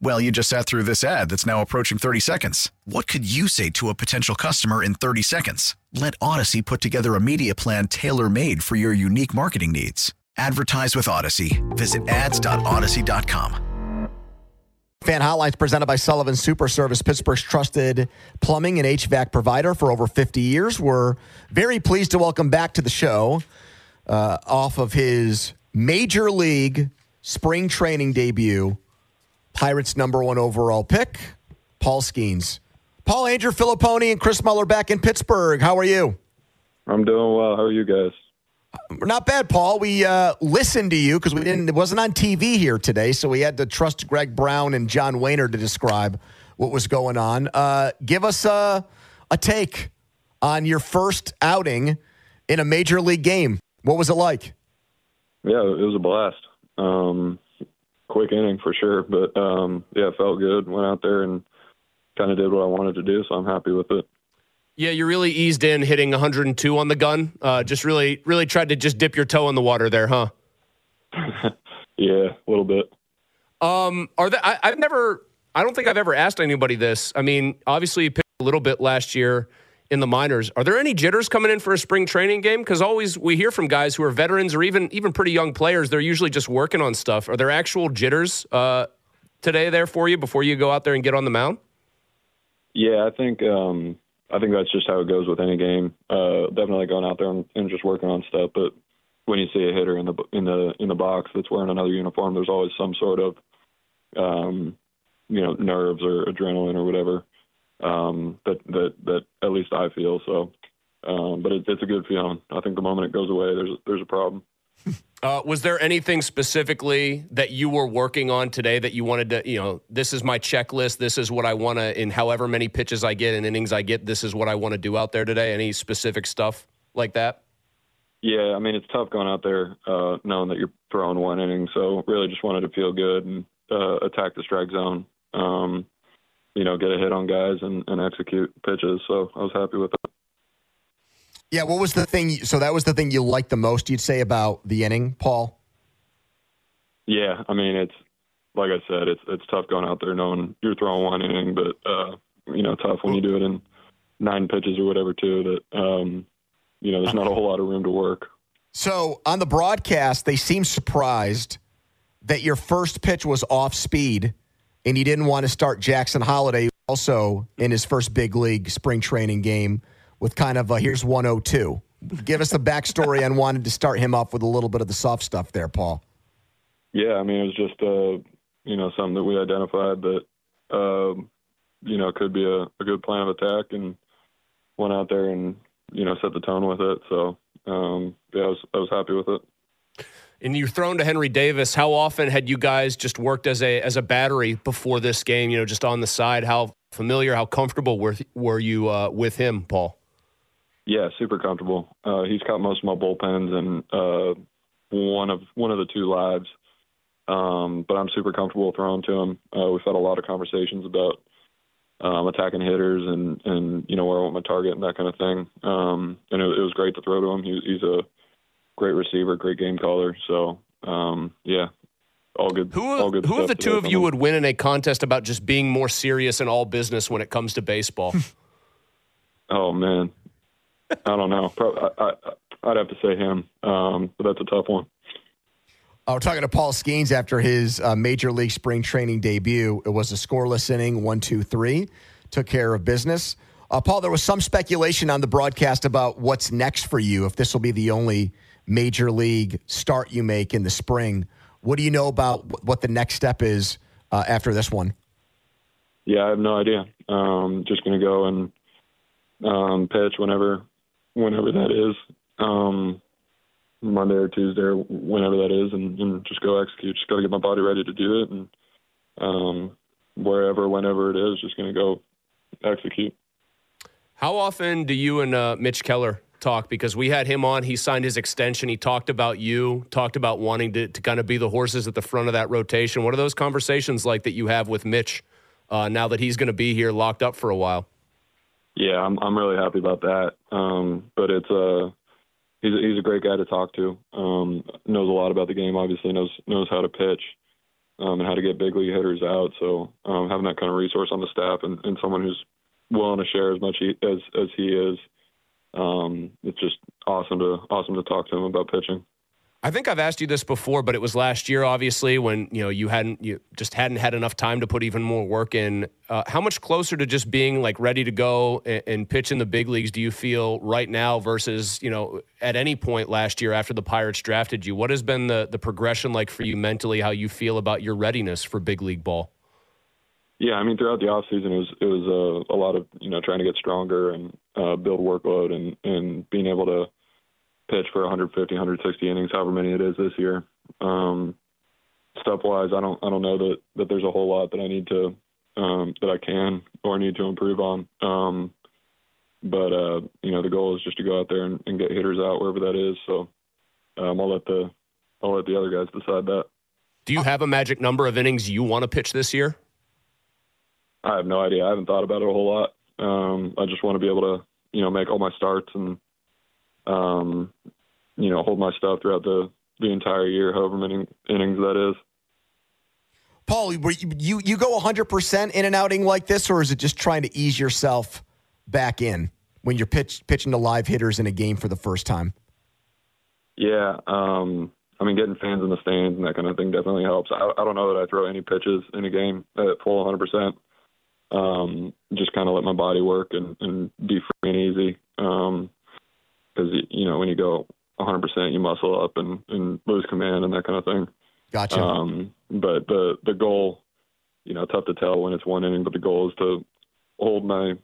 Well, you just sat through this ad that's now approaching 30 seconds. What could you say to a potential customer in 30 seconds? Let Audacy put together a media plan tailor made for your unique marketing needs. Advertise with Audacy. Visit ads.audacy.com. Fan Hotlines presented by Sullivan Super Service, Pittsburgh's trusted plumbing and HVAC provider for over 50 years. We're very pleased to welcome back to the show uh, off of his major league spring training debut Pirates' number one overall pick, Paul Skenes. Paul Andrew Fillipponi and Chris Mueller back in Pittsburgh. How are you? I'm doing well. How are you guys? We're not bad, Paul. We uh, listened to you because we didn't. It wasn't on TV here today, so we had to trust Greg Brown and John Wehner to describe what was going on. Uh, give us a, a take on your first outing in a major league game. What was it like? Yeah, it was a blast. Um, quick inning for sure. But um, yeah, it felt good. Went out there and kind of did what I wanted to do, so I'm happy with it. Yeah, you really eased in hitting 102 on the gun. Uh, just really, really tried to just dip your toe in the water there, huh? yeah, a little bit. Um, are I, I've never, I don't think I've ever asked anybody this. I mean, obviously you pitched a little bit last year in the minors. Are there any jitters coming in for a spring training game? Because always we hear from guys who are veterans or even even pretty young players. They're usually just working on stuff. Are there actual jitters uh, today there for you before you go out there and get on the mound? Yeah, I think um, I think that's just how it goes with any game. Uh, definitely going out there and, and just working on stuff. But when you see a hitter in the in the in the box that's wearing another uniform, there's always some sort of um, you know nerves or adrenaline or whatever um, that that that at least I feel so. Um, but it, it's a good feeling. I think the moment it goes away, there's there's a problem. Uh, was there anything specifically that you were working on today that you wanted to, you know, this is my checklist. This is what I want to, in however many pitches I get and innings I get, this is what I want to do out there today? Any specific stuff like that? Yeah, I mean, it's tough going out there uh, knowing that you're throwing one inning. So really just wanted to feel good and uh, attack the strike zone. Um, you know, get a hit on guys and, and execute pitches. So I was happy with that. Yeah, what was the thing? So that was the thing you liked the most, you'd say, about the inning, Paul? Yeah, I mean, it's like I said, it's it's tough going out there knowing you're throwing one inning, but uh, you know, tough when you do it in nine pitches or whatever too. That um, you know, there's not a whole lot of room to work. So on the broadcast, they seemed surprised that your first pitch was off speed and he didn't want to start Jackson Holliday also in his first big league spring training game with kind of a here's 102. Give us the backstory on wanted to start him off with a little bit of the soft stuff there, Paul. Yeah, I mean it was just uh, you know something that we identified that uh, you know could be a, a good plan of attack and went out there and you know set the tone with it. So um, yeah, I was I was happy with it and you're thrown to Henry Davis. How often had you guys just worked as a as a battery before this game? You know, just on the side. How familiar, how comfortable were were you uh, with him, Paul? Yeah, super comfortable. Uh, he's caught most of my bullpens and uh, one of one of the two lives. Um, but I'm super comfortable throwing to him. Uh, we've had a lot of conversations about um, attacking hitters and and you know where I want my target and that kind of thing. Um, and it, it was great to throw to him. He, he's a great receiver, great game caller. So um, yeah, all good. Who, all good who of the two of you would win in a contest about just being more serious in all business when it comes to baseball? oh man, I don't know. Probably, I, would have to say him, um, but that's a tough one. Uh, we're talking to Paul Skenes after his uh, major league spring training debut. It was a scoreless inning, one, two, three. Took care of business. Uh, Paul, there was some speculation on the broadcast about what's next for you, if this will be the only major league start you make in the spring. What do you know about what the next step is uh, after this one? Yeah, I have no idea. Um, just going to go and um, pitch whenever, whenever that is, um, Monday or Tuesday or whenever that is, and, and just go execute. Just got to get my body ready to do it, and um, wherever, whenever it is, just going to go execute. How often do you and uh, Mitch Keller talk? Because we had him on, he signed his extension. He talked about you, talked about wanting to, to kind of be the horses at the front of that rotation. What are those conversations like that you have with Mitch uh, now that he's going to be here locked up for a while? Yeah, I'm I'm really happy about that. Um, but it's a uh, he's a, he's a great guy to talk to. Um, knows a lot about the game. Obviously knows knows how to pitch um, and how to get big league hitters out. So um, having that kind of resource on the staff and, and someone who's willing to share as much he, as as he is, um, it's just awesome to awesome to talk to him about pitching. I think I've asked you this before, but it was last year, obviously, when you know you hadn't you just hadn't had enough time to put even more work in. Uh, how much closer to just being like ready to go and, and, pitch in the big leagues do you feel right now versus you know at any point last year after the Pirates drafted you? What has been the the progression like for you mentally? How you feel about your readiness for big league ball? Yeah, I mean throughout the off season it was it was uh, a lot of you know trying to get stronger and uh, build workload and and being able to pitch for 150, 160 innings, however many it is this year. Um, stuff wise, I don't I don't know that that there's a whole lot that I need to um, that I can or need to improve on. Um, but uh, you know, the goal is just to go out there and, and get hitters out wherever that is. So um, I'll let the I'll let the other guys decide that. Do you have a magic number of innings you want to pitch this year? I have no idea. I haven't thought about it a whole lot. Um, I just want to be able to, you know, make all my starts and um, you know, hold my stuff throughout the the entire year, however many innings that is. Paul, you you go 100% in an outing like this, or is it just trying to ease yourself back in when you're pitch, pitching to live hitters in a game for the first time? Yeah, um, I mean, getting fans in the stands and that kind of thing definitely helps. I, I don't know that I throw any pitches in a game at full 100%. Um, just kind of let my body work and, and be free and easy. Um, because you know when you go 100%, you muscle up and, and lose command and that kind of thing. Gotcha. Um, but the the goal, you know, tough to tell when it's one inning, but the goal is to hold my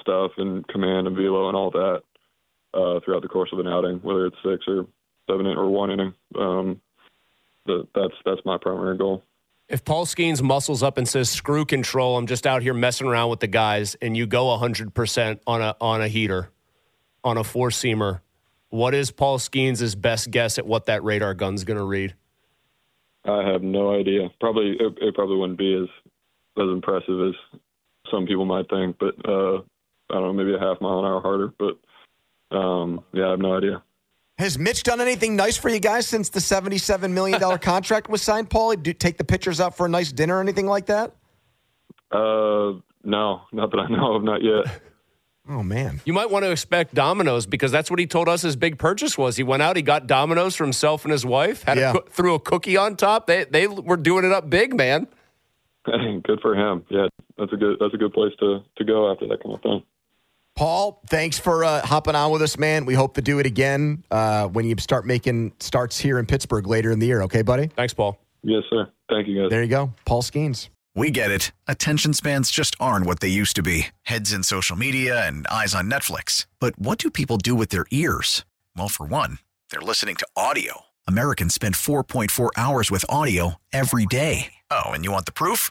stuff and command and velo and all that uh, throughout the course of an outing, whether it's six or seven or one inning. Um, the, that's that's my primary goal. If Paul Skenes muscles up and says "screw control," I'm just out here messing around with the guys, and you go 100 percent on a on a heater on a four seamer, what is Paul Skenes' best guess at what that radar gun's going to read? I have no idea. Probably it, it, probably wouldn't be as as impressive as some people might think, but uh, I don't know, maybe a half mile an hour harder. But um, yeah, I have no idea. Has Mitch done anything nice for you guys since the seventy-seven million dollar contract was signed? Paul, do you take the pitchers out for a nice dinner or anything like that? Uh, no, not that I know of, not yet. Oh man! You might want to expect Domino's because that's what he told us his big purchase was. He went out, he got Domino's for himself and his wife. Had yeah. a, threw a cookie on top. They they were doing it up big, man. good for him. Yeah, that's a good that's a good place to to go after that kind of thing. Paul, thanks for uh, hopping on with us, man. We hope to do it again uh, when you start making starts here in Pittsburgh later in the year. Okay, buddy. Thanks, Paul. Yes, sir. Thank you, guys. There you go, Paul Skenes. We get it. Attention spans just aren't what they used to be heads in social media and eyes on Netflix. But what do people do with their ears? Well, for one, they're listening to audio. Americans spend 4.4 hours with audio every day. Oh, and you want the proof?